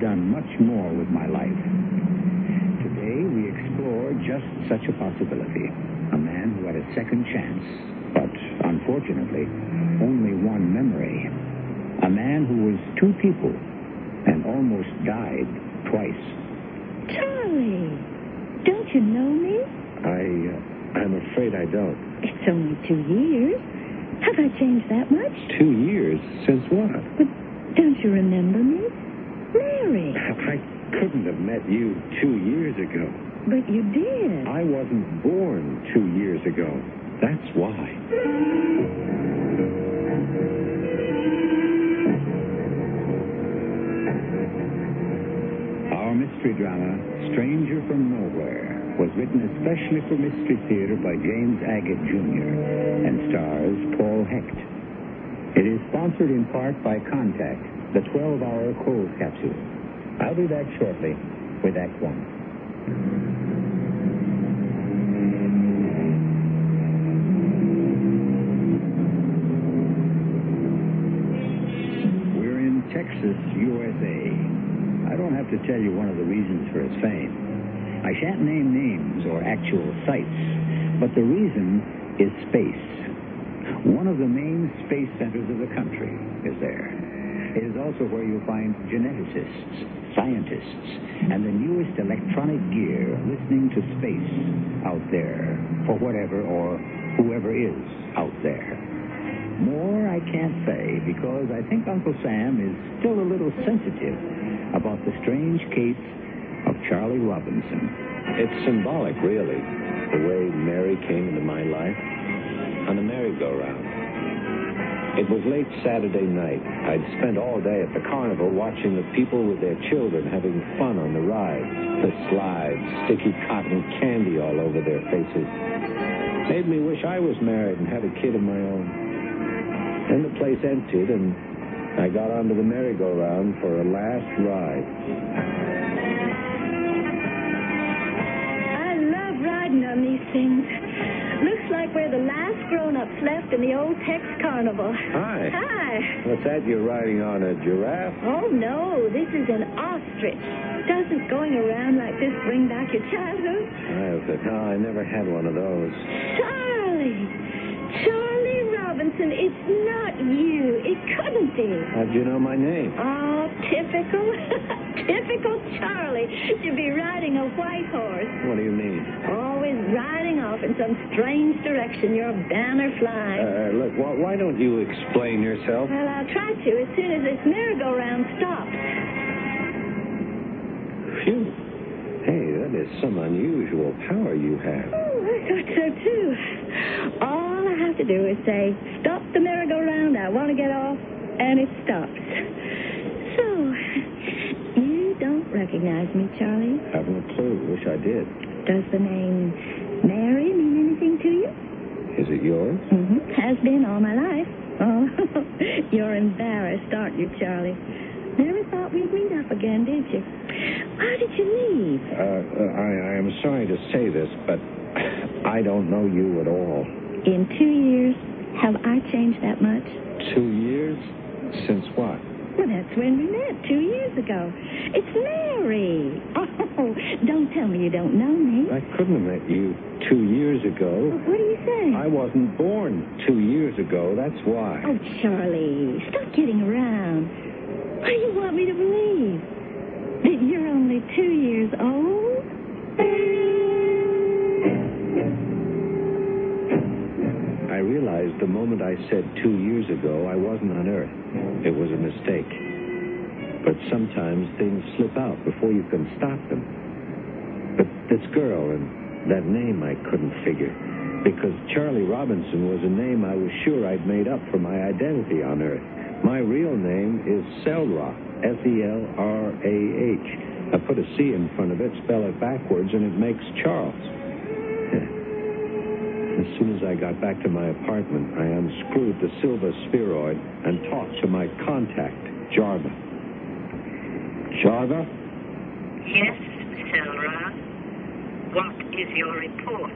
have done much more with my life. Today, we explore just such a possibility. A man who had a second chance, but unfortunately, only one memory. A man who was two people and almost died twice. Charlie, don't you know me? I, uh, I'm afraid I don't. It's only two years. Have I changed that much? Two years? Since what? But don't you remember me? Mary. I couldn't have met you two years ago. But you did. I wasn't born two years ago. That's why. Our mystery drama, Stranger from Nowhere, was written especially for Mystery Theater by James Agate Jr. and stars Paul Hecht. Sponsored in part by Contact, the 12-hour cold capsule. I'll be back shortly with Act One. We're in Texas, USA. I don't have to tell you one of the reasons for its fame. I shan't name names or actual sites, but the reason is space. One of the main space centers of the country is there. It is also where you'll find geneticists, scientists, and the newest electronic gear listening to space out there for whatever or whoever is out there. More I can't say because I think Uncle Sam is still a little sensitive about the strange case of Charlie Robinson. It's symbolic, really, the way Mary came into my life on a merry-go-round. It was late Saturday night. I'd spent all day at the carnival watching the people with their children having fun on the rides, the slides, sticky cotton candy all over their faces. Made me wish I was married and had a kid of my own. Then the place emptied, and I got onto the merry-go-round for a last ride. I love riding on these things. Looks like we're the last grown-ups left in the old Tex Carnival. Hi. Hi. What's that? You're riding on a giraffe? Oh, no, this is an ostrich. Doesn't going around like this bring back your childhood? I, no, I never had one of those. Charlie! Charlie Robinson, it's not you. It couldn't be. How'd you know my name? Oh, typical. typical Charlie to be riding a white horse. What do you mean? Always riding off in some strange direction, your banner flying. Uh, look, why, why don't you explain yourself? well, I'll try to as soon as this merry-go-round stops. Phew. Hey, that is some unusual power you have. Oh, I thought so too. All have to do is say, stop the merry-go-round, I want to get off, and it stops. So, you don't recognize me, Charlie? Haven't a clue. Wish I did. Does the name Mary mean anything to you? Is it yours? Mm-hmm. Has been all my life. Oh, you're embarrassed, aren't you, Charlie? Never thought we'd meet up again, did you? Why did you leave? Uh, uh, I, I am sorry to say this, but I don't know you at all. In two years, have I changed that much? Two years? Since what? Well, that's when we met, two years ago. It's Mary. Oh, don't tell me you don't know me. I couldn't have met you two years ago. What do you say? I wasn't born two years ago. That's why. Oh, Charlie, stop kidding around. What do you want me to believe? That you're only two years old? Realized the moment I said two years ago I wasn't on Earth. It was a mistake. But sometimes things slip out before you can stop them. But this girl and that name I couldn't figure. Because Charlie Robinson was a name I was sure I'd made up for my identity on Earth. My real name is Selrah, S-E-L-R-A-H. I put a C in front of it, spell it backwards, and it makes Charles. As soon as I got back to my apartment, I unscrewed the silver spheroid and talked to my contact, Jarva. Jarva? Yes, Selrah. What is your report?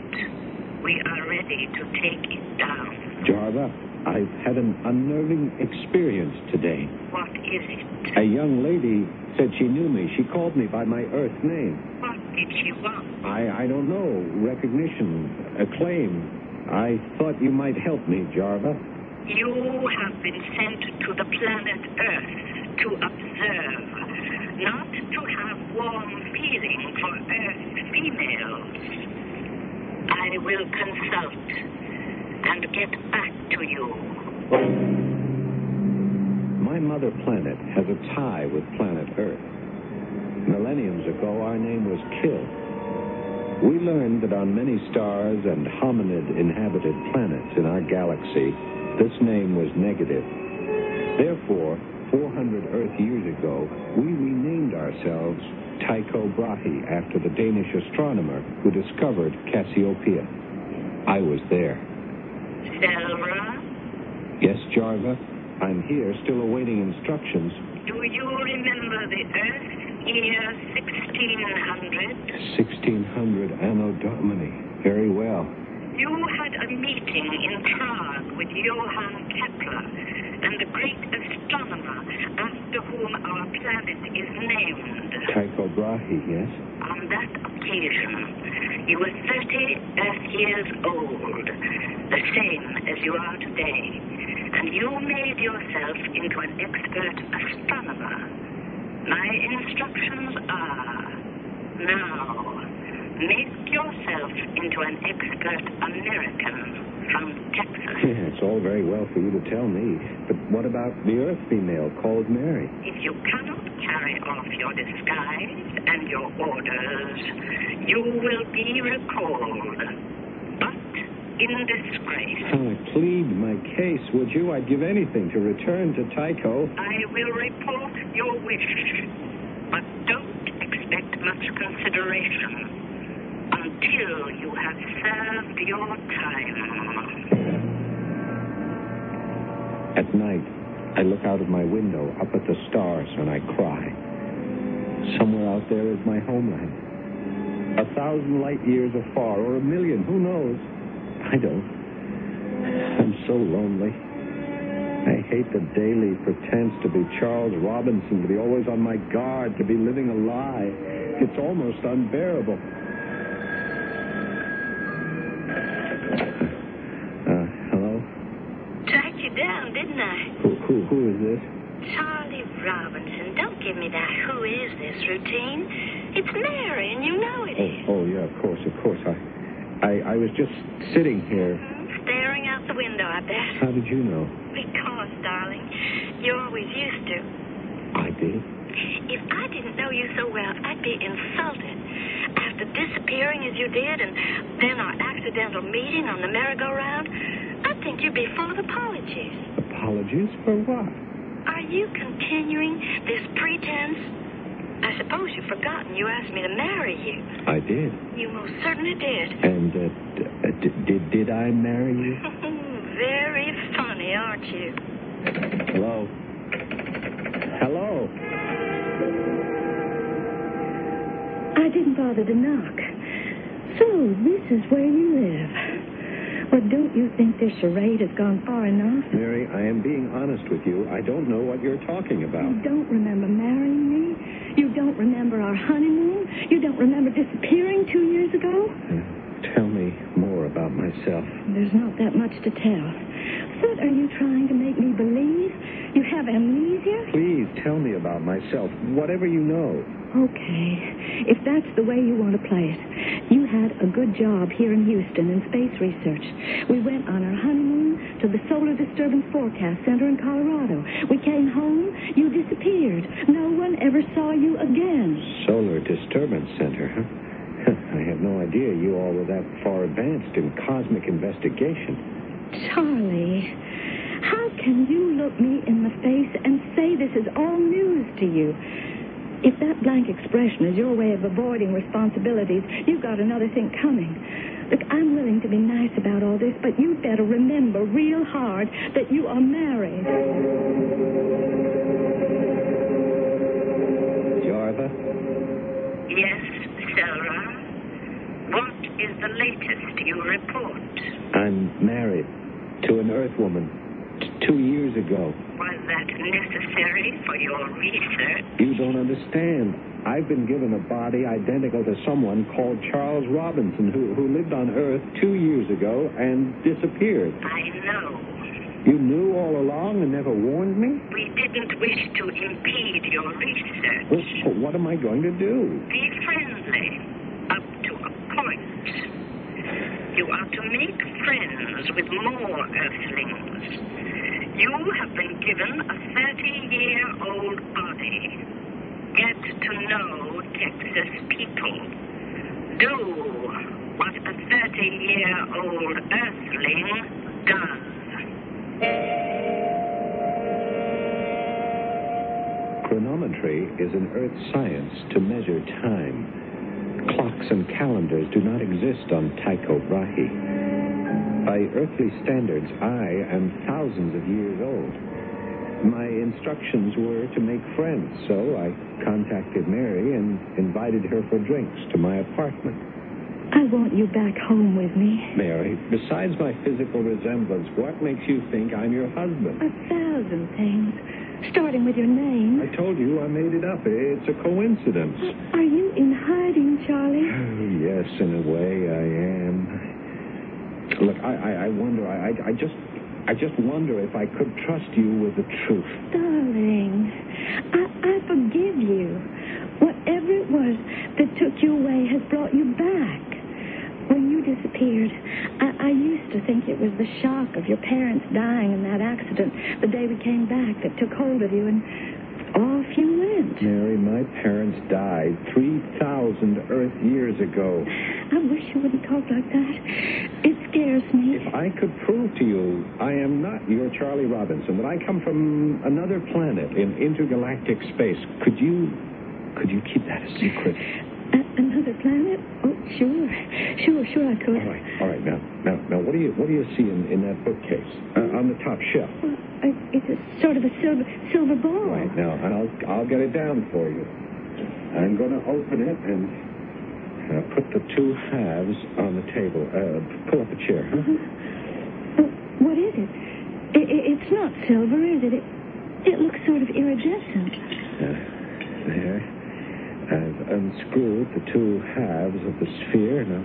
We are ready to take it down. Jarva, I've had an unnerving experience today. What is it? A young lady said she knew me. She called me by my Earth name. What did she want? I, I don't know. Recognition, acclaim. I thought you might help me, Jarva. You have been sent to the planet Earth to observe, not to have warm feeling for Earth females. I will consult and get back to you. My mother planet has a tie with planet Earth. Millenniums ago, our name was Kill. We learned that on many stars and hominid inhabited planets in our galaxy, this name was negative. Therefore, 400 Earth years ago, we renamed ourselves Tycho Brahe after the Danish astronomer who discovered Cassiopeia. I was there. Yes, Jarva? I'm here, still awaiting instructions. do you remember the Earth year 1600? 1600 Anno Domini. Very well. You had a meeting in Prague with Johann Kepler and the great astronomer after whom our planet is named. Tycho Brahe, yes? On that occasion, you were 30 Earth years old, the same as you are today, and you made yourself into an expert astronomer. My instructions are now make yourself into an expert American from Texas. It's all very well for you to tell me, but what about the Earth female called Mary? If you cannot carry off your disguise and your orders, you will be recalled. But in disgrace. Oh, plead my case, would you? I'd give anything to return to Tycho. I will report your wish, but don't expect much consideration until you have served your time. At night, I look out of my window up at the stars and I cry. Somewhere out there is my homeland. A thousand light years afar, or a million, who knows? I don't. I'm so lonely. I hate the daily pretense to be Charles Robinson, to be always on my guard, to be living a lie. It's almost unbearable. Who, who, is this? Charlie Robinson, don't give me that who is this routine. It's Mary, and you know it is. Oh, oh yeah, of course, of course. I, I, I was just sitting here. Hmm? Staring out the window, I bet. How did you know? Because, darling, you always used to. I did. If I didn't know you so well, I'd be insulted. After disappearing as you did, and then our accidental meeting on the merry-go-round, I'd think you'd be full of apologies. Apologies for what? Are you continuing this pretense? I suppose you've forgotten you asked me to marry you. I did. You most certainly did. And uh, d- uh, d- did did I marry you? Very funny, aren't you? Hello. Hello. I didn't bother to knock. So, this is where you live. Well, don't you think this charade has gone far enough? Mary, I am being honest with you. I don't know what you're talking about. You don't remember marrying me? You don't remember our honeymoon? You don't remember disappearing two years ago? Tell me about myself. There's not that much to tell. What are you trying to make me believe? You have amnesia? Please tell me about myself, whatever you know. Okay. If that's the way you want to play it. You had a good job here in Houston in space research. We went on our honeymoon to the Solar Disturbance Forecast Center in Colorado. We came home. You disappeared. No one ever saw you again. Solar Disturbance Center, huh? I had no idea you all were that far advanced in cosmic investigation. Charlie, how can you look me in the face and say this is all news to you? If that blank expression is your way of avoiding responsibilities, you've got another thing coming. Look, I'm willing to be nice about all this, but you'd better remember real hard that you are married. Jarva? Yes, Selrah. Is the latest you report? I'm married to an Earth woman t- two years ago. Was that necessary for your research? You don't understand. I've been given a body identical to someone called Charles Robinson, who, who lived on Earth two years ago and disappeared. I know. You knew all along and never warned me? We didn't wish to impede your research. Well, so what am I going to do? Be friendly, point. You are to make friends with more Earthlings. You have been given a 30-year-old body. Get to know Texas people. Do what a 30-year-old Earthling does. Chronometry is an Earth science to measure time. Clocks and calendars do not exist on Tycho Brahe. By earthly standards, I am thousands of years old. My instructions were to make friends, so I contacted Mary and invited her for drinks to my apartment. I want you back home with me. Mary, besides my physical resemblance, what makes you think I'm your husband? A thousand things. Starting with your name. I told you I made it up. It's a coincidence. Are you in hiding, Charlie? Oh, yes, in a way, I am. Look, I, I, I wonder. I, I, I just, I just wonder if I could trust you with the truth. Darling, I, I forgive you. Whatever it was that took you away has brought you back. When you disappeared, I, I used to think it was the shock of your parents dying in that accident the day we came back that took hold of you, and off you went. Mary, my parents died 3,000 Earth years ago. I wish you wouldn't talk like that. It scares me. If I could prove to you I am not your Charlie Robinson, that I come from another planet in intergalactic space, could you, could you keep that a secret? Another planet? Oh, sure. Sure, sure I could. All right, all right. Now, now, now, what do you, what do you see in, in that bookcase uh, on the top shelf? Well, uh, it's a sort of a silver silver ball. Right now, I'll I'll get it down for you. I'm going to open it and uh, put the two halves on the table. Uh, pull up a chair. Huh? Oh, what is it? I i- it's not silver, is it? it? It looks sort of iridescent. Uh, there. I've unscrewed the two halves of the sphere. Now,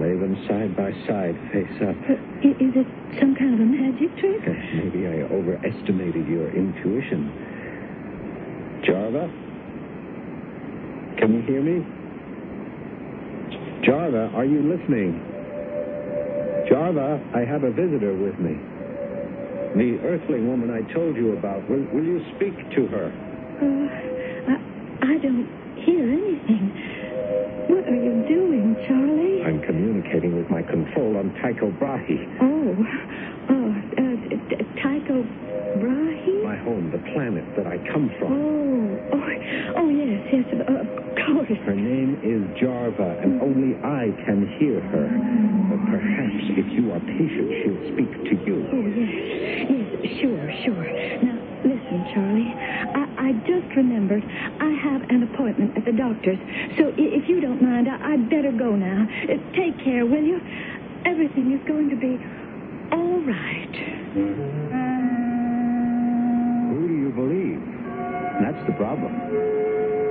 lay them side by side, face up. Uh, is it some kind of a magic trick? Uh, Maybe I overestimated your intuition. Jarva? Can you hear me? Jarva, are you listening? Jarva, I have a visitor with me. The earthling woman I told you about. Will, will you speak to her? Uh, I, I don't hear anything. What are you doing, Charlie? I'm communicating with my control on Tycho Brahe. Oh, oh, uh, Tycho Brahe? My home, the planet that I come from. Oh, oh, oh, yes, yes, of, of course. Her name is Jarva, and only I can hear her. But perhaps if you are patient, she'll speak to you. Oh, yes, yes, sure, sure. Now, listen, Charlie. I, I just remembered I have an appointment at the doctor's. So if you don't mind, I, I'd better go now. Uh, take care, will you? Everything is going to be all right. Who do you believe? That's the problem.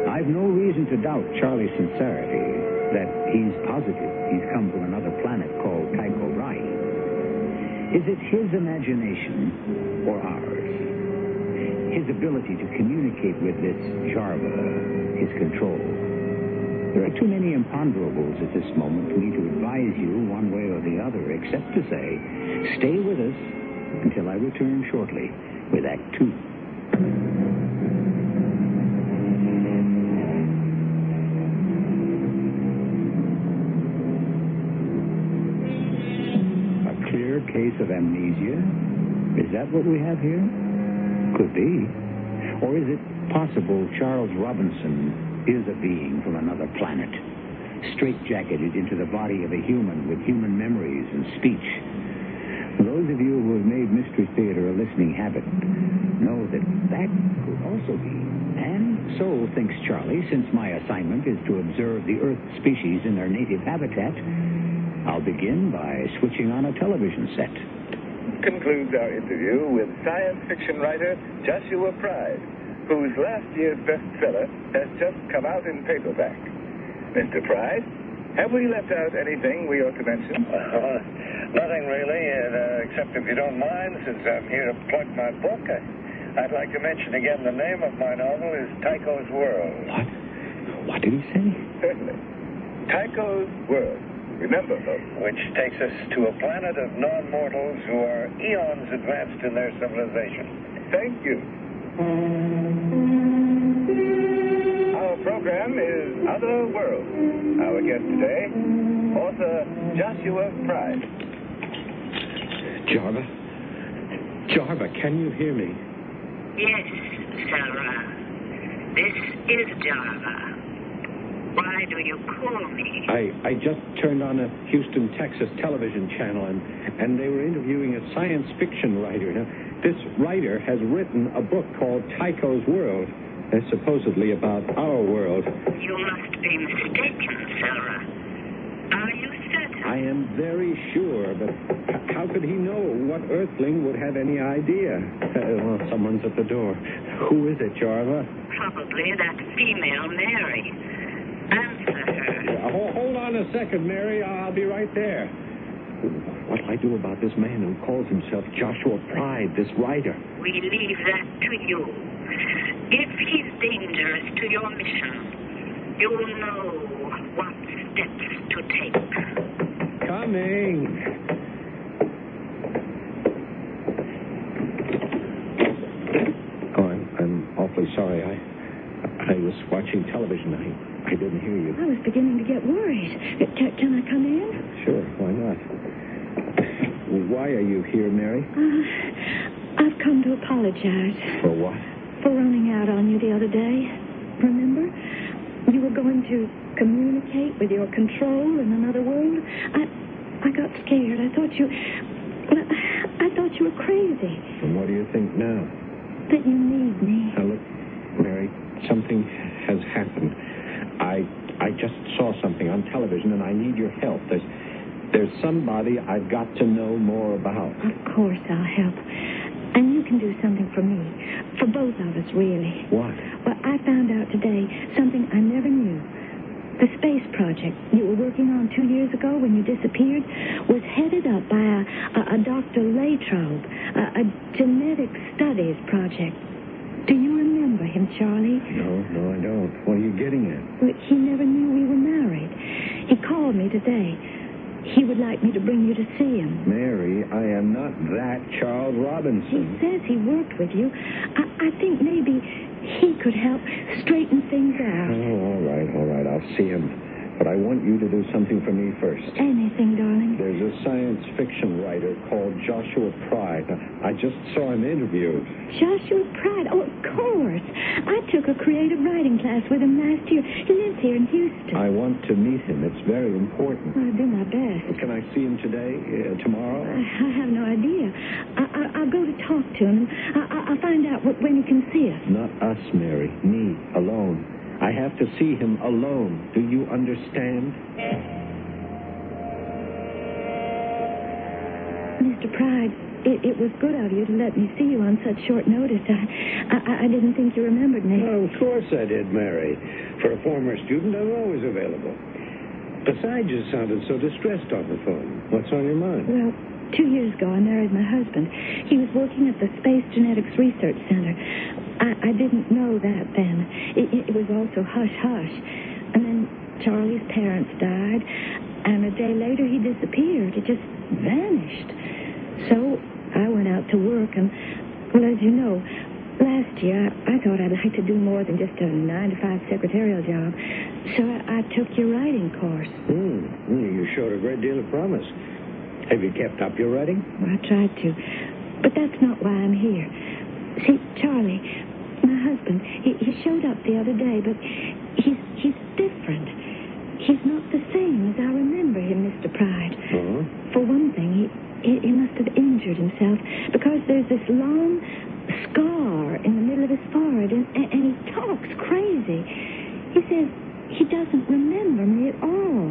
I've no reason to doubt Charlie's sincerity, that he's positive he's come from another planet called Tycho Brahe. Is it his imagination or ours? His ability to communicate with this Jarva, his control. There are too many imponderables at this moment for me to advise you one way or the other, except to say, stay with us until I return shortly with Act Two. A clear case of amnesia? Is that what we have here? Could be. Or is it possible Charles Robinson is a being from another planet, straitjacketed into the body of a human with human memories and speech? Those of you who have made Mystery Theater a listening habit know that that could also be. And so thinks Charlie, since my assignment is to observe the Earth species in their native habitat, I'll begin by switching on a television set. Concludes our interview with science fiction writer Joshua Pride, whose last year's bestseller has just come out in paperback. Mr. Pride, have we left out anything we ought to mention? Uh, nothing really, uh, except if you don't mind, since I'm here to plug my book, I, I'd like to mention again the name of my novel is Tycho's World. What? What did he say? Certainly. Tycho's World. Remember, folks. Which takes us to a planet of non-mortals who are eons advanced in their civilization. Thank you. Our program is Other Worlds. Our guest today, author Joshua Pride. Jarva? Jarva, can you hear me? Yes, Selrah. This is Jarva. Why do you call me? I, I just turned on a Houston, Texas television channel, and, and they were interviewing a science fiction writer. Now, this writer has written a book called Tycho's World, It's supposedly about our world. You must be mistaken, Selrah. Are you certain? I am very sure, but how could he know what Earthling would have any idea? Well, someone's at the door. Who is it, Jarva? Probably that female Mary. Answer her. Uh, hold, hold on a second, Mary. I'll be right there. What'll I do about this man who calls himself Joshua Pride, this writer? We leave that to you. If he's dangerous to your mission, you will know what steps to take. Coming. Oh, I'm, I'm awfully sorry. I I was watching television. I, I didn't hear you. I was beginning to Uh, Can, can I come in? Sure, why not? Why are you here, Mary? Uh, I've come to apologize For what? for running out on you the other day. Remember? You were going to communicate with your control in another world. I, I got scared. I thought you, well, I thought you were crazy. And what do you think now? That you need me. Now look, Mary, something has happened. I I just saw something on television and I need your help. There's there's somebody I've got to know more about. Of course I'll help. And you can do something for me. For both of us, really. What? Well, I found out today something I never knew. The space project you were working on two years ago when you disappeared was headed up by a, a, a Dr. Latrobe, a, a genetic studies project. Do you remember him, Charlie? No, no, I don't. What are you getting at? Well, He never knew we were married. He called me today. He would like me to bring you to see him. Mary, I am not that Charles Robinson. He says he worked with you. I, I think maybe he could help straighten things out. Oh, all right, all right. I'll see him. But I want you to do something for me first. Anything, darling. There's a science fiction writer called Joshua Pride. I just saw him interviewed. Joshua Pride. Oh, of course. I took a creative writing class with him last year. He lives here in Houston. I want to meet him. It's very important. I'll do my best. Can I see him today, uh, tomorrow? I, I have no idea. I, I, I'll go to talk to him. I, I, I'll find out wh- when he can see us. Not us, Mary. Me, alone. I have to see him alone. Do you understand? Mr. Pride, it, it was good of you to let me see you on such short notice. I, I, I didn't think you remembered me. Well, of course I did, Mary. For a former student, I'm always available. Besides, you sounded so distressed on the phone. What's on your mind? Well, two years ago, I married my husband. He was working at the Space Genetics Research Center. I, I didn't know that then. It, it was also hush hush. And then Charlie's parents died, and a day later he disappeared. He just vanished. So I went out to work, and, well, as you know, last year I, thought I'd like to do more than just a nine to five secretarial job. So I, I took your writing course. Hmm. hmm, You showed a great deal of promise. Have you kept up your writing? Well, I tried to. But that's not why I'm here. See, Charlie, my husband, he, he showed up the other day, but he's he's different. He's not the same as I remember him, Mr. Pride. Uh-huh. For one thing, he he, he must have injured himself because there's this long scar in the middle of his forehead, and, and, and he talks crazy. He says he doesn't remember me at all.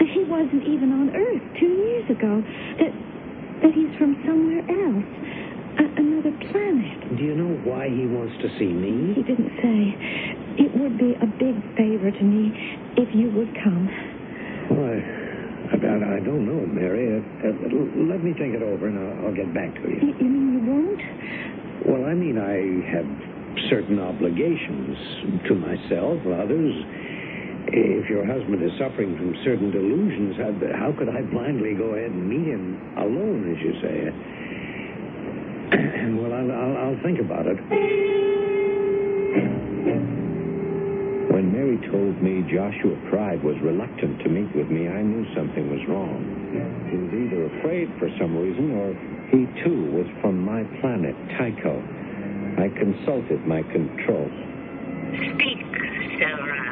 That he wasn't even on Earth two years ago. That that he's from somewhere else, a, another planet. Do you know why he wants to see me? He didn't say. It would be a big favor to me if you would come. Why, I, I, I don't know, Mary. Uh, uh, let me think it over, and I'll, I'll get back to you. You, you mean you won't? Well, I mean, I have certain obligations to myself, others. If your husband is suffering from certain delusions, how, how could I blindly go ahead and meet him alone, as you say? Well, I'll, I'll, I'll think about it. When Mary told me Joshua Pride was reluctant to meet with me, I knew something was wrong. He was either afraid for some reason, or he too was from my planet, Tycho. I consulted my control. Speak, Selrah.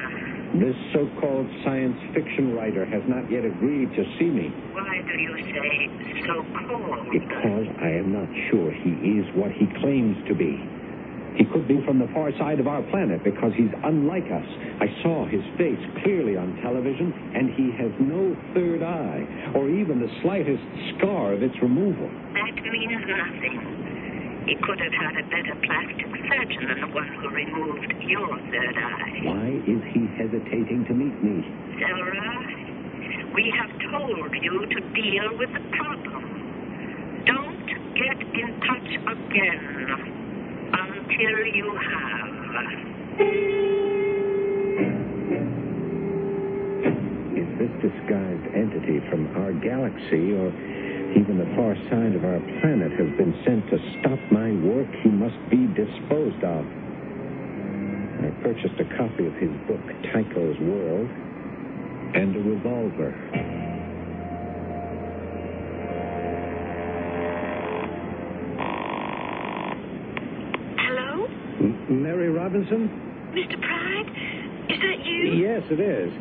This so-called science fiction writer has not yet agreed to see me Why do you say so-called? because I am not sure he is what he claims to be. He could be from the far side of our planet because he's unlike us. I saw his face clearly on television, and he has no third eye or even the slightest scar of its removal. That means nothing. He could have had a better plastic surgeon than the one who removed your third eye. Why is he hesitating to meet me? Selrah, we have told you to deal with the problem. Don't get in touch again until you have. Is this disguised entity from our galaxy or even the far side of our planet has been sent to stop my work? He must be disposed of. I purchased a copy of his book, Tycho's World, and a revolver. Hello? M- Mary Robinson? Mr. Pride? Is that you? Yes, it is.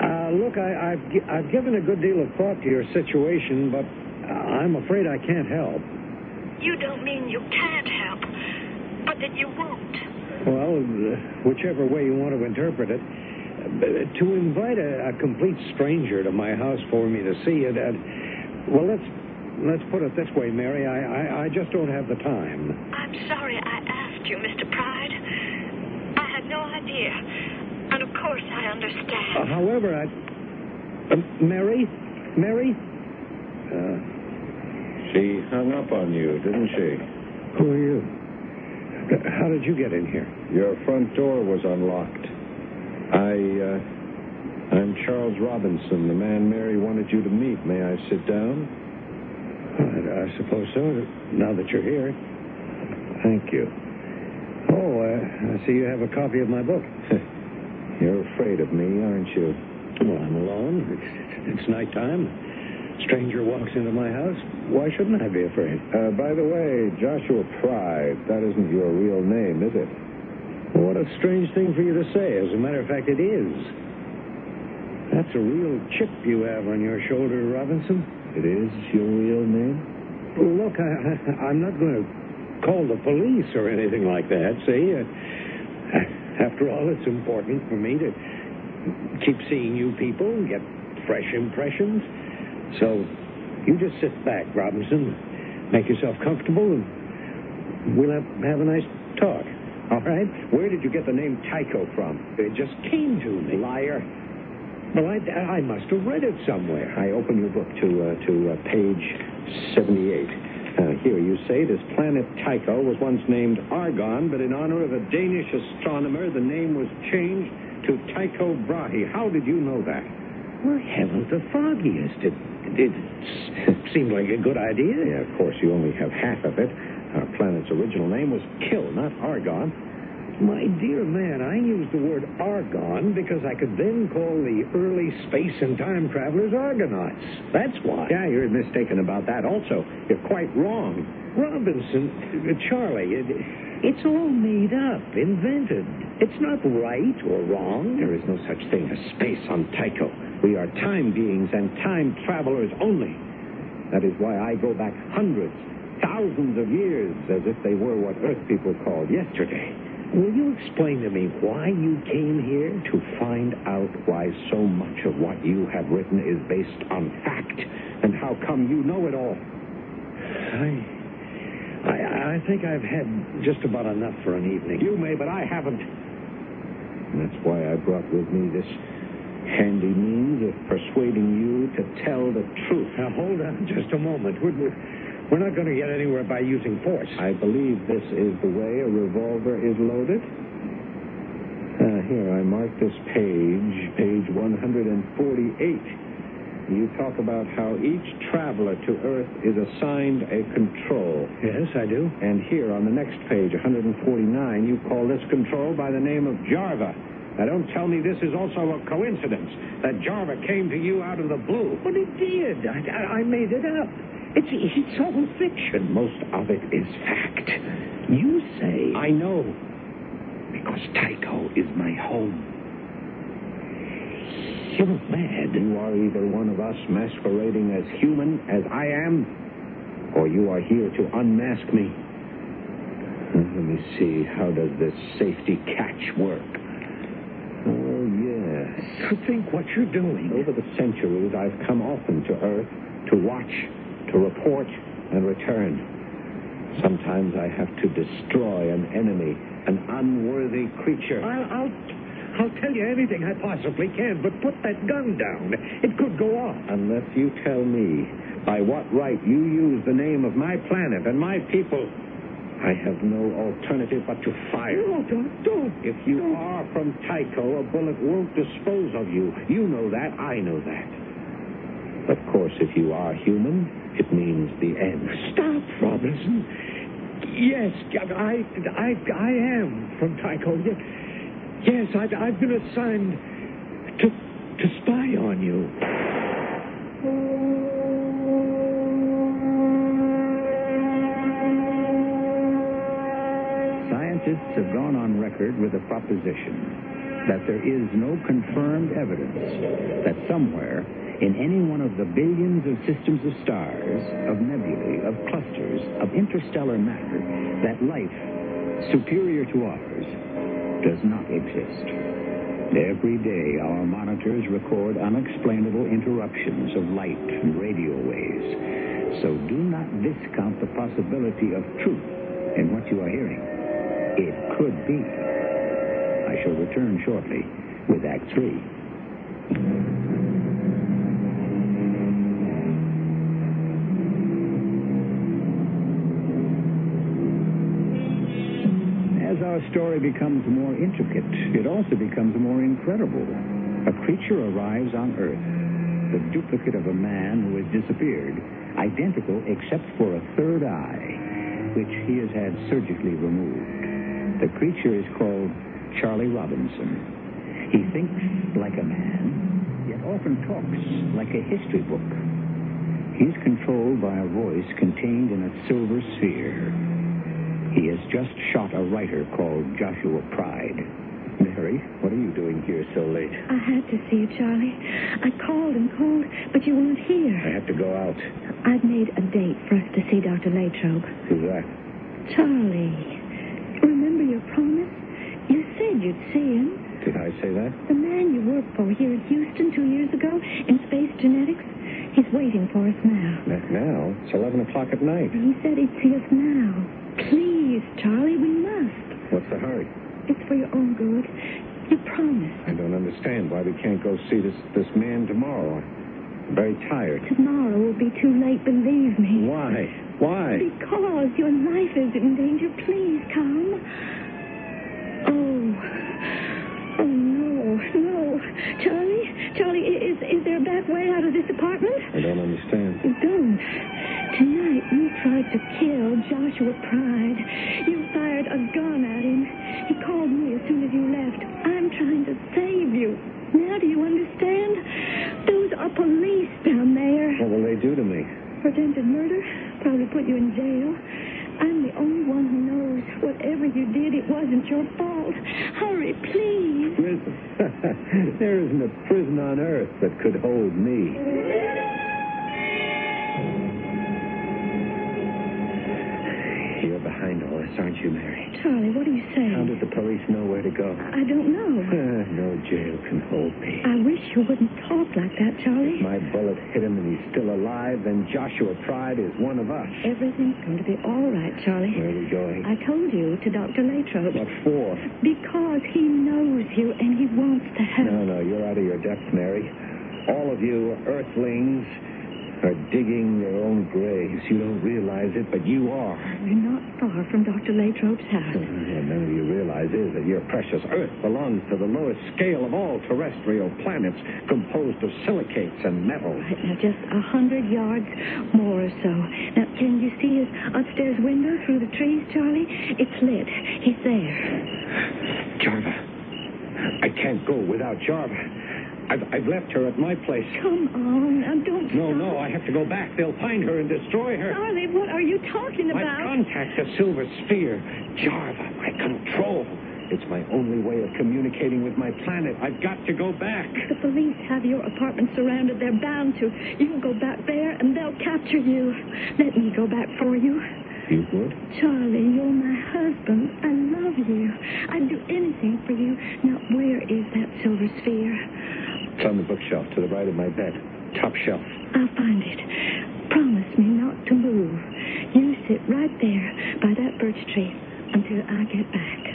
Uh, look, I, I've, I've given a good deal of thought to your situation, but I'm afraid I can't help. You don't mean you can't help, but that you won't. Well, uh, whichever way you want to interpret it, uh, to invite a, a complete stranger to my house for me to see it, uh, well, let's let's put it this way, Mary. I, I, I just don't have the time. I'm sorry I asked you, Mr. Pride. I had no idea. And of course I understand. Uh, however, I, uh, Mary, Mary, uh, She hung up on you, didn't she? who are you? How did you get in here? Your front door was unlocked. I, uh, I'm Charles Robinson, the man Mary wanted you to meet. May I sit down? I, I suppose so. Now that you're here. Thank you. Oh, uh, I see you have a copy of my book. You're afraid of me, aren't you? Well, I'm alone. It's, it's nighttime. Stranger walks into my house. Why shouldn't I be afraid? Uh, by the way, Joshua Pride, that isn't your real name, is it? What a strange thing for you to say. As a matter of fact, it is. That's a real chip you have on your shoulder, Robinson. It is your real name? Look, I, I'm not going to call the police or anything like that, see? Uh, after all, it's important for me to keep seeing you people, get fresh impressions. So you just sit back, Robinson. Make yourself comfortable, and we'll have, have a nice talk. All right? Where did you get the name Tycho from? It just came to me. Liar. Well, I, I must have read it somewhere. I open your book to uh, to uh, page 78. Uh, here you say this planet Tycho was once named Argon, but in honor of a Danish astronomer, the name was changed to Tycho Brahe. How did you know that? Well, heavens, the foggiest. It, it, it seemed like a good idea. Yeah, of course, you only have half of it. Our planet's original name was Kill, not Argon. My dear man, I used the word Argon because I could then call the early space and time travelers Argonauts. That's why. Yeah, you're mistaken about that also. You're quite wrong. Robinson, Charlie, it, it's all made up, invented. It's not right or wrong. There is no such thing as space on Tycho. We are time beings and time travelers only. That is why I go back hundreds, thousands of years as if they were what Earth people called yesterday. Will you explain to me why you came here? To find out why so much of what you have written is based on fact, and how come you know it all. I, I, I think I've had just about enough for an evening. You may, but I haven't. And that's why I brought with me this handy means of persuading you to tell the truth. Now, hold on just a moment. We're, we're, we're not going to get anywhere by using force. I believe this is the way a revolver is loaded. Uh, here, I mark this page, page 148. You talk about how each traveler to Earth is assigned a control. Yes, I do. And here on the next page, 149, you call this control by the name of Jarva. Now, don't tell me this is also a coincidence that Jarva came to you out of the blue. But it did. I, I, I made it up. It's, it's all fiction. Most of it is fact. You say. I know. Because Tycho is my home. You're mad. You are either one of us masquerading as human, as I am, or you are here to unmask me. Let me see. How does this safety catch work? Oh, yes. To think what you're doing. Over the centuries, I've come often to Earth to watch, to report, and return. Sometimes I have to destroy an enemy, an unworthy creature. I'll, I'll, I'll tell you anything I possibly can, but put that gun down. It could go off. Unless you tell me by what right you use the name of my planet and my people, I have no alternative but to fire. No, don't, don't. If you don't. are from Tycho, a bullet won't dispose of you. You know that. I know that. Of course, if you are human, it means the end. Stop, Robinson. Yes, I, I, I am from Tycho. Yes, yes I, I've been assigned to, to spy on you. Record with a proposition that there is no confirmed evidence that somewhere in any one of the billions of systems of stars, of nebulae, of clusters, of interstellar matter, that life superior to ours does not exist. Every day, our monitors record unexplainable interruptions of light and radio waves. So do not discount the possibility of truth in what you are hearing. It could be. I shall return shortly with Act Three. As our story becomes more intricate, it also becomes more incredible. A creature arrives on Earth, the duplicate of a man who has disappeared, identical except for a third eye, which he has had surgically removed. The creature is called Charlie Robinson. He thinks like a man, yet often talks like a history book. He's controlled by a voice contained in a silver sphere. He has just shot a writer called Joshua Pride. Mary, what are you doing here so late? I had to see you, Charlie. I called and called, but you weren't here. I have to go out. I've made a date for us to see Dr. Latrobe. Who's that? Charlie, remember your promise? You said you'd see him. Did I say that? The man you worked for here in Houston two years ago in Space Genetics. He's waiting for us now. Not now. It's 11 o'clock at night. He said he'd see us now. Please, Charlie, we must. What's the hurry? It's for your own good. You promised. I don't understand why we can't go see this, this man tomorrow. I'm very tired. Tomorrow will be too late, believe me. Why? Why? Because your life is in danger. Please come. Oh. Oh, no. No. Charlie? Charlie, is, is there a back way out of this apartment? I don't understand. You don't. Tonight you tried to kill Joshua Pride. You fired a gun at him. He called me as soon as you left. I'm trying to save you. Now do you understand? Those are police down there. What will they do to me? Attempted murder? Probably put you in jail. I'm the only one who knows. Whatever you did, it wasn't your fault. Hurry, please. Prison? there isn't a prison on earth that could hold me. Charlie, what are you saying? How did the police know where to go? I don't know. No jail can hold me. I wish you wouldn't talk like that, Charlie. My bullet hit him and he's still alive, then Joshua Pride is one of us. Everything's going to be all right, Charlie. Where are we going? I told you to Dr. Latrobe. What for? Because he knows you and he wants to help. No, no, you're out of your depth, Mary. All of you earthlings are digging your own graves. You don't realize it, but you are. We're not far from Dr. Latrobe's house. Uh, what none of you realize is that your precious Earth belongs to the lowest scale of all terrestrial planets, composed of silicates and metals. Right now, just a hundred yards more or so. Now, can you see his upstairs window through the trees, Charlie? It's lit. He's there. Jarva. I can't go without Jarva. I've, I've left her at my place. Come on, now don't No, stop. no, I have to go back. They'll find her and destroy her. Charlie, what are you talking My about? contact, the silver sphere. Jarva, my control. It's my only way of communicating with my planet. I've got to go back. The police have your apartment surrounded. They're bound to. You can go back there and they'll capture you. Let me go back for you. You would? Charlie, you're my husband. I love you. I'd do anything for you. Now, where is that silver sphere? It's on the bookshelf to the right of my bed. Top shelf. I'll find it. Promise me not to move. You sit right there by that birch tree until I get back.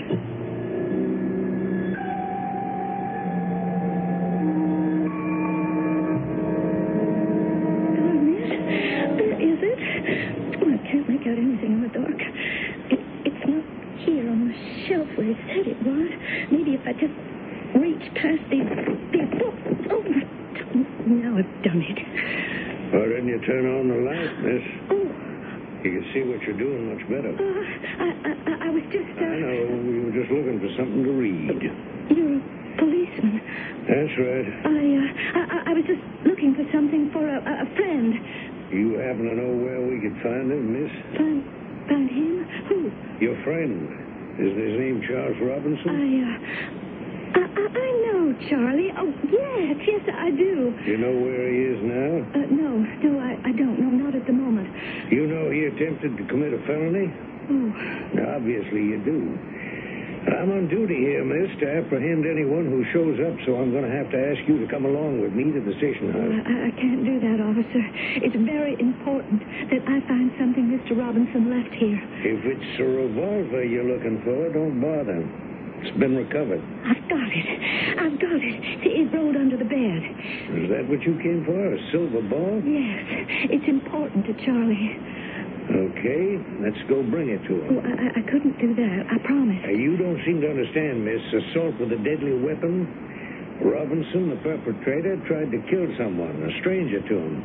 See what you're doing much better. uh, I, I, I- was just, uh, I know. You were just looking for something to read. you're a policeman. That's right. I, uh, I, I- was just looking for something for a, a friend. You happen to know where we could find him, miss? Find, find him? Who? Your friend. Isn't his name Charles Robinson? I, uh, I, I, I know Charlie. Oh, yes, yes, I do. You know where he is now? Uh, no, no, I, I don't. No, not at the moment. You know he attempted to commit a felony? Oh, Obviously you do. I'm on duty here, miss, to apprehend anyone who shows up, so I'm going to have to ask you to come along with me to the station house. I, I can't do that, officer. It's very important that I find something Mr. Robinson left here. If it's a revolver you're looking for, don't bother. It's been recovered. I've got it. I've got it. See, it rolled under the bed. Is that what you came for? A silver ball? Yes, it's important to Charlie. Okay, let's go bring it to Oh, him. I, I- I couldn't do that. I promise. Uh, you don't seem to understand, miss. Assault with a deadly weapon. Robinson, the perpetrator, tried to kill someone, a stranger to him.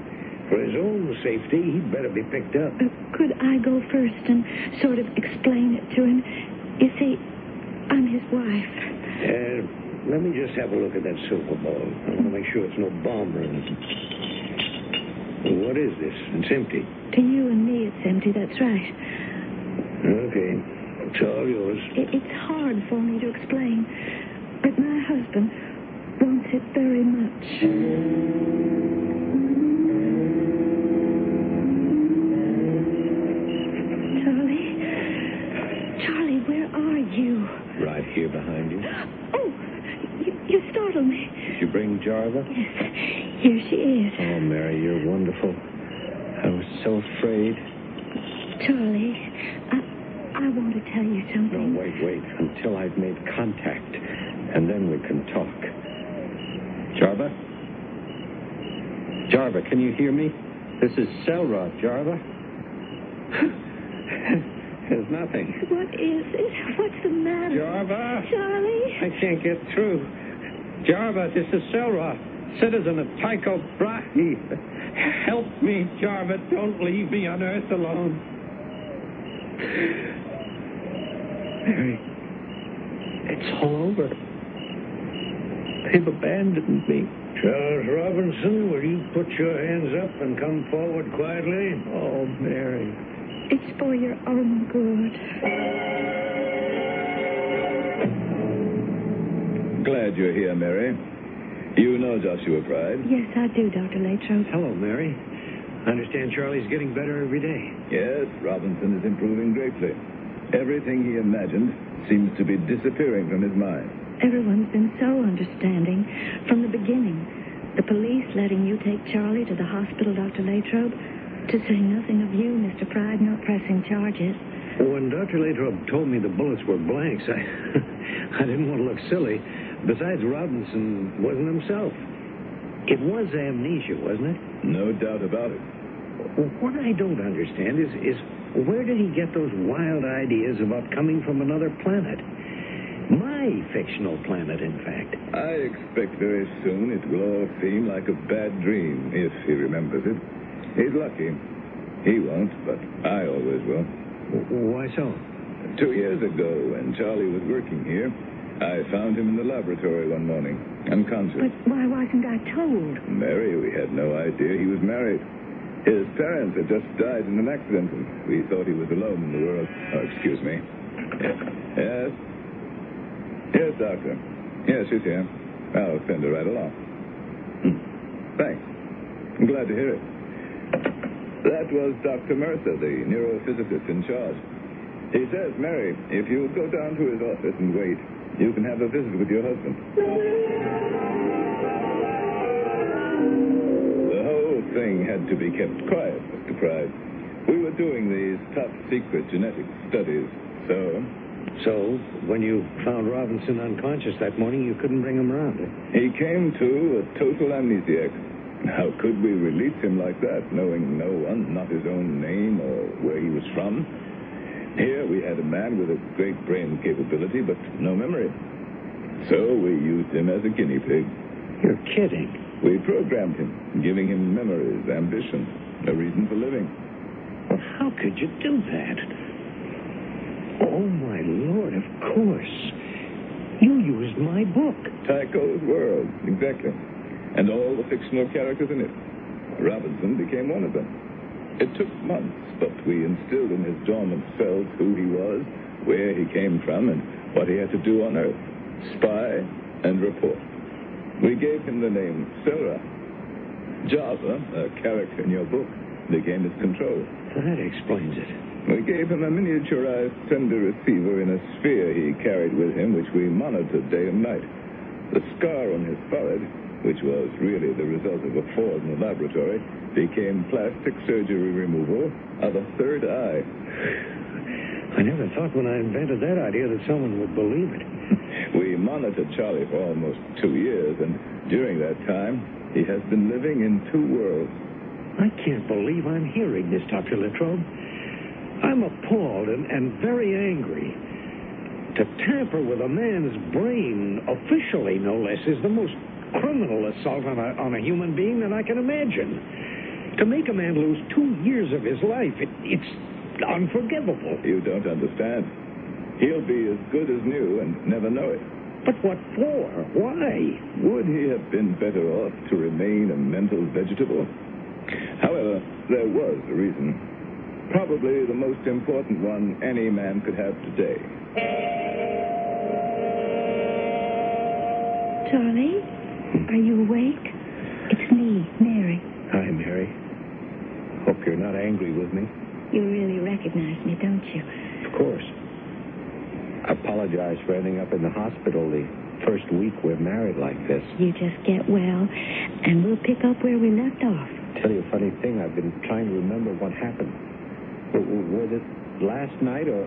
For his own safety, he'd better be picked up. Uh, could I go first and sort of explain it to him? You see, I'm his wife. Uh, let me just have a look at that silver ball. I want to make sure it's no bomb or anything. What is this? It's empty. To you and me, it's empty. That's right. Okay. It's all yours. It, it's hard for me to explain, but my husband wants it very much. Charlie? Charlie, where are you? Right here behind you. Oh, you, you startled me. Did you bring Jarva? Yes, here she is. Oh, Mary, you're wonderful. I was so afraid. Charlie, I, I want to tell you something. No, wait, wait, until I've made contact, and then we can talk. Jarva? Jarva, can you hear me? This is Selrah, Jarva. There's nothing. What is it? What's the matter? Jarva? Charlie? I can't get through. Jarva, this is Selrah, citizen of Tycho Brahe. Help me, Jarva. Don't leave me on Earth alone. Mary, it's all over. They've abandoned me. Charles Robinson, will you put your hands up and come forward quietly? Oh, Mary. It's for your own good. Glad you're here, Mary. You know Joshua Pride. Yes, I do, Dr. Latrobe. Hello, Mary. I understand Charlie's getting better every day. Yes, Robinson is improving greatly. Everything he imagined seems to be disappearing from his mind. Everyone's been so understanding from the beginning. The police letting you take Charlie to the hospital, Dr. Latrobe, to say nothing of you, Mr. Pride, not pressing charges. When Dr. Latrobe told me the bullets were blanks, I, I didn't want to look silly. Besides, Robinson wasn't himself. It was amnesia, wasn't it? No doubt about it. What I don't understand is, is where did he get those wild ideas about coming from another planet? My fictional planet, in fact. I expect very soon it will all seem like a bad dream if he remembers it. He's lucky. He won't, but I always will. Why so? Two years ago, when Charlie was working here, I found him in the laboratory one morning, unconscious. But why wasn't I told? Mary, we had no idea he was married. His parents had just died in an accident, and we thought he was alone in the world. Oh, excuse me. Yes? Yes, doctor. Yes, she's here. I'll send her right along. Hmm. Thanks. I'm glad to hear it. That was Dr. Mercer, the neurophysicist in charge. He says, Mary, if you'll go down to his office and wait, you can have a visit with your husband. The whole thing had to be kept quiet, Mr. Pride. We were doing these top secret genetic studies, so. So, when you found Robinson unconscious that morning, you couldn't bring him around, eh? He came to a total amnesiac. How could we release him like that, knowing no one, not his own name or where he was from? Here we had a man with a great brain capability, but no memory. So we used him as a guinea pig. You're kidding. We programmed him, giving him memories, ambition, a reason for living. Well, how could you do that? Oh, my lord, of course. You used my book. Tycho's World, exactly. And all the fictional characters in it. Robinson became one of them. It took months, but we instilled in his dormant cells who he was, where he came from, and what he had to do on Earth. Spy and report. We gave him the name Selrah. Jarva, a character in your book, became his control. That explains it. We gave him a miniaturized sender receiver in a sphere he carried with him, which we monitored day and night. The scar on his forehead, which was really the result of a fall in the laboratory, became plastic surgery removal of a third eye. I never thought when I invented that idea that someone would believe it. We monitored Charlie for almost two years, and during that time, he has been living in two worlds. I can't believe I'm hearing this, Dr. Latrobe. I'm appalled and, and very angry. To tamper with a man's brain, officially no less, is the most criminal assault on a, on a human being that I can imagine. To make a man lose two years of his life, it, it's unforgivable. You don't understand. He'll be as good as new and never know it. But what for? Why? Would he have been better off to remain a mental vegetable? However, there was a reason. Probably the most important one any man could have today. Charlie, are you awake? It's me, Mary. Hi, Mary. Hope you're not angry with me. You really recognize me, don't you? Of course. I apologize for ending up in the hospital the first week we're married like this. You just get well, and we'll pick up where we left off. Tell you a funny thing, I've been trying to remember what happened. Was it last night or,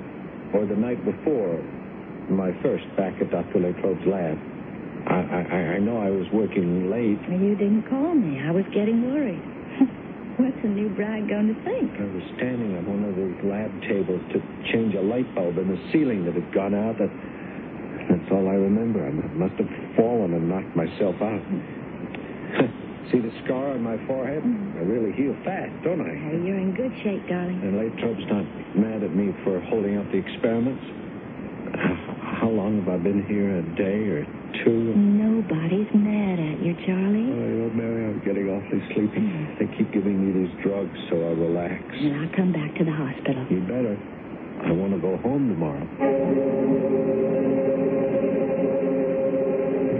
or the night before my first back at Dr. Latrobe's lab? I, I, I know I was working late. You didn't call me. I was getting worried. What's a new bride going to think? I was standing at one of those lab tables to change a light bulb in the ceiling that had gone out. That, that's all I remember. I must have fallen and knocked myself out. See the scar on my forehead? Mm-hmm. I really heal fast, don't I? Hey, you're in good shape, darling. And Latrobe's not mad at me for holding up the experiments? How long have I been here? A day or two? Nobody's mad at you, Charlie. Oh, you know, Mary, I'm getting awfully sleepy. Hmm. They keep giving me these drugs so I relax. And I'll come back to the hospital. You better. I want to go home tomorrow.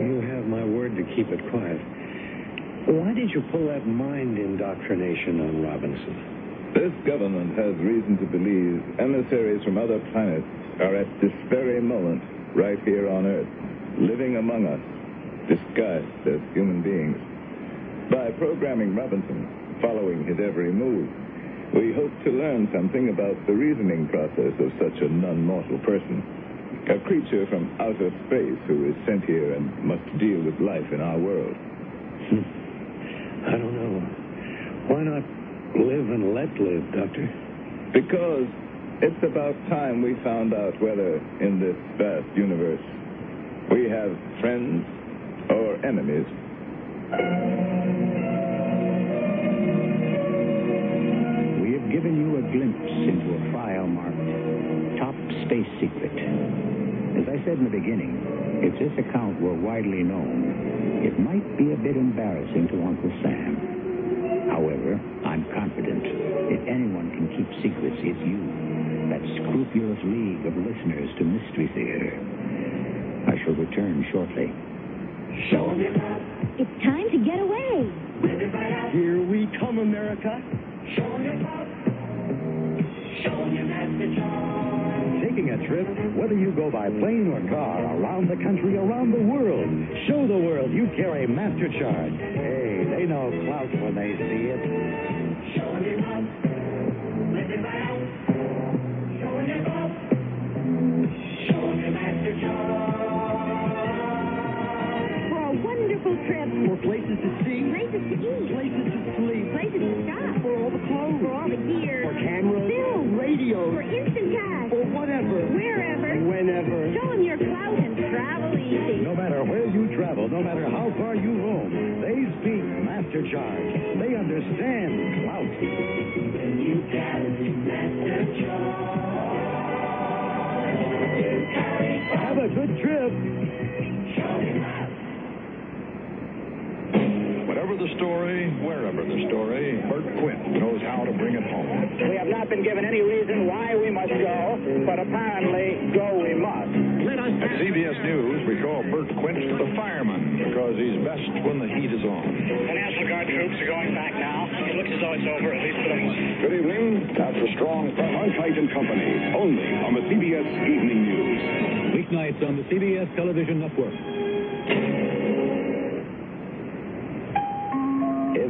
You have my word to keep it quiet. Why did you pull that mind indoctrination on Robinson? This government has reason to believe emissaries from other planets are at this very moment right here on Earth, living among us, disguised as human beings. By programming Robinson, following his every move, we hope to learn something about the reasoning process of such a non-mortal person. A creature from outer space who is sent here and must deal with life in our world. I don't know. Why not live and let live, Doctor? Because it's about time we found out whether, in this vast universe, we have friends or enemies. We have given you a glimpse into a file marked Top Space Secret. As I said in the beginning, if this account were widely known, it might be a bit embarrassing to Uncle Sam. However, I'm confident if anyone can keep secrets, it's you, that scrupulous league of listeners to Mystery Theater. I shall return shortly. Show them It's time to get away. Here we come, America. Show them Show them Taking a trip, whether you go by plane or car, around the country, around the world, show the world you carry Master Charge. Hey, they know clout when they see it. Places to see, Places to eat. places to sleep, Places to shop. for all the clothes, For all the gear. for cameras, Film. radios, For instant cash. for whatever, Wherever. whenever. Show them your clout and travel easy. No matter where you travel, no matter how far you roam, they speak Master Charge. They understand clout. And you can have a good trip. Whatever the story, wherever the story, Bert Quint knows how to bring it home. We have not been given any reason why we must go, but apparently go we must. At CBS News, we call Bert Quint the fireman because he's best when the heat is on. The National Guard troops are going back now. It looks as though it's over, at least for the moment. Good evening. That's the strong from Arkwright and Company, only on the CBS Evening News. Weeknights on the CBS Television Network.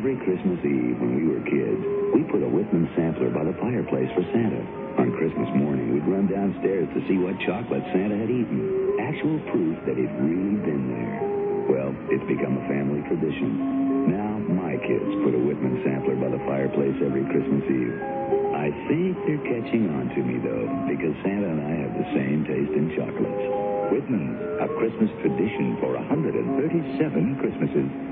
Every Christmas Eve when we were kids, we put a Whitman sampler by the fireplace for Santa. On Christmas morning, we'd run downstairs to see what chocolate Santa had eaten. Actual proof that he'd really been there. Well, it's become a family tradition. Now, my kids put a Whitman sampler by the fireplace every Christmas Eve. I think they're catching on to me, though, because Santa and I have the same taste in chocolates. Whitman's, a Christmas tradition for 137 Christmases.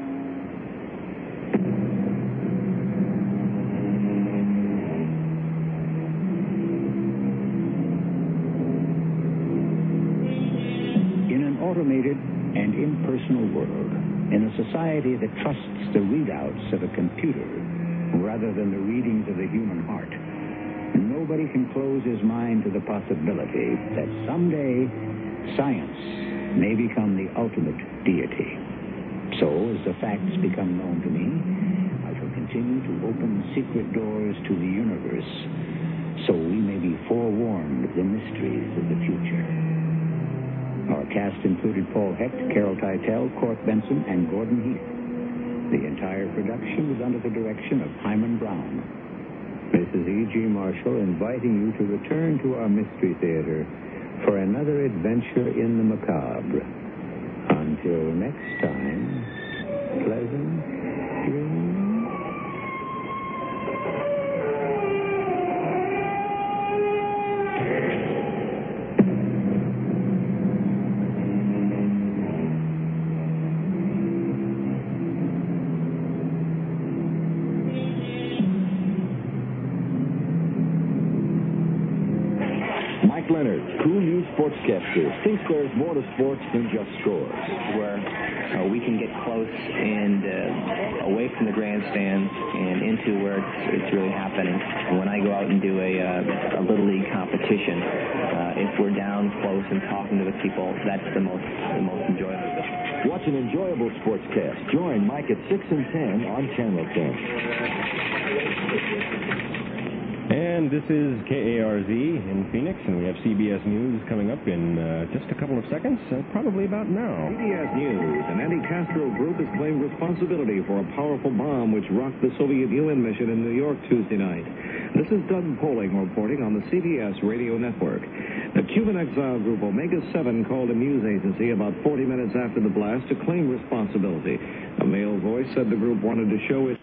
Society that trusts the readouts of a computer rather than the readings of the human heart, nobody can close his mind to the possibility that someday science may become the ultimate deity. So, as the facts become known to me, I shall continue to open secret doors to the universe so we may be forewarned of the mysteries of the future. Our cast included Paul Hecht, Carol Teitel, Court Benson, and Gordon Heath. The entire production was under the direction of Himan Brown. Mrs. E.G. Marshall inviting you to return to our Mystery Theater for another adventure in the macabre. Until next time, pleasant dreams. Cool news sportscaster, thinks there's more to sports than just scores. where uh, we can get close and uh, away from the grandstands and into where it's, it's really happening. And when I go out and do a, uh, a little league competition, uh, if we're down close and talking to the people, that's the most the most enjoyable. Watch an enjoyable sportscast. Join Mike at 6 and 10 on Channel 10. And this is KARZ in Phoenix, and we have CBS News coming up in uh, just a couple of seconds, uh, probably about now. CBS News. An anti-Castro group has claimed responsibility for a powerful bomb which rocked the Soviet UN mission in New York Tuesday night. This is Doug Poling reporting on the CBS radio network. The Cuban exile group Omega 7 called a news agency about 40 minutes after the blast to claim responsibility. A male voice said the group wanted to show its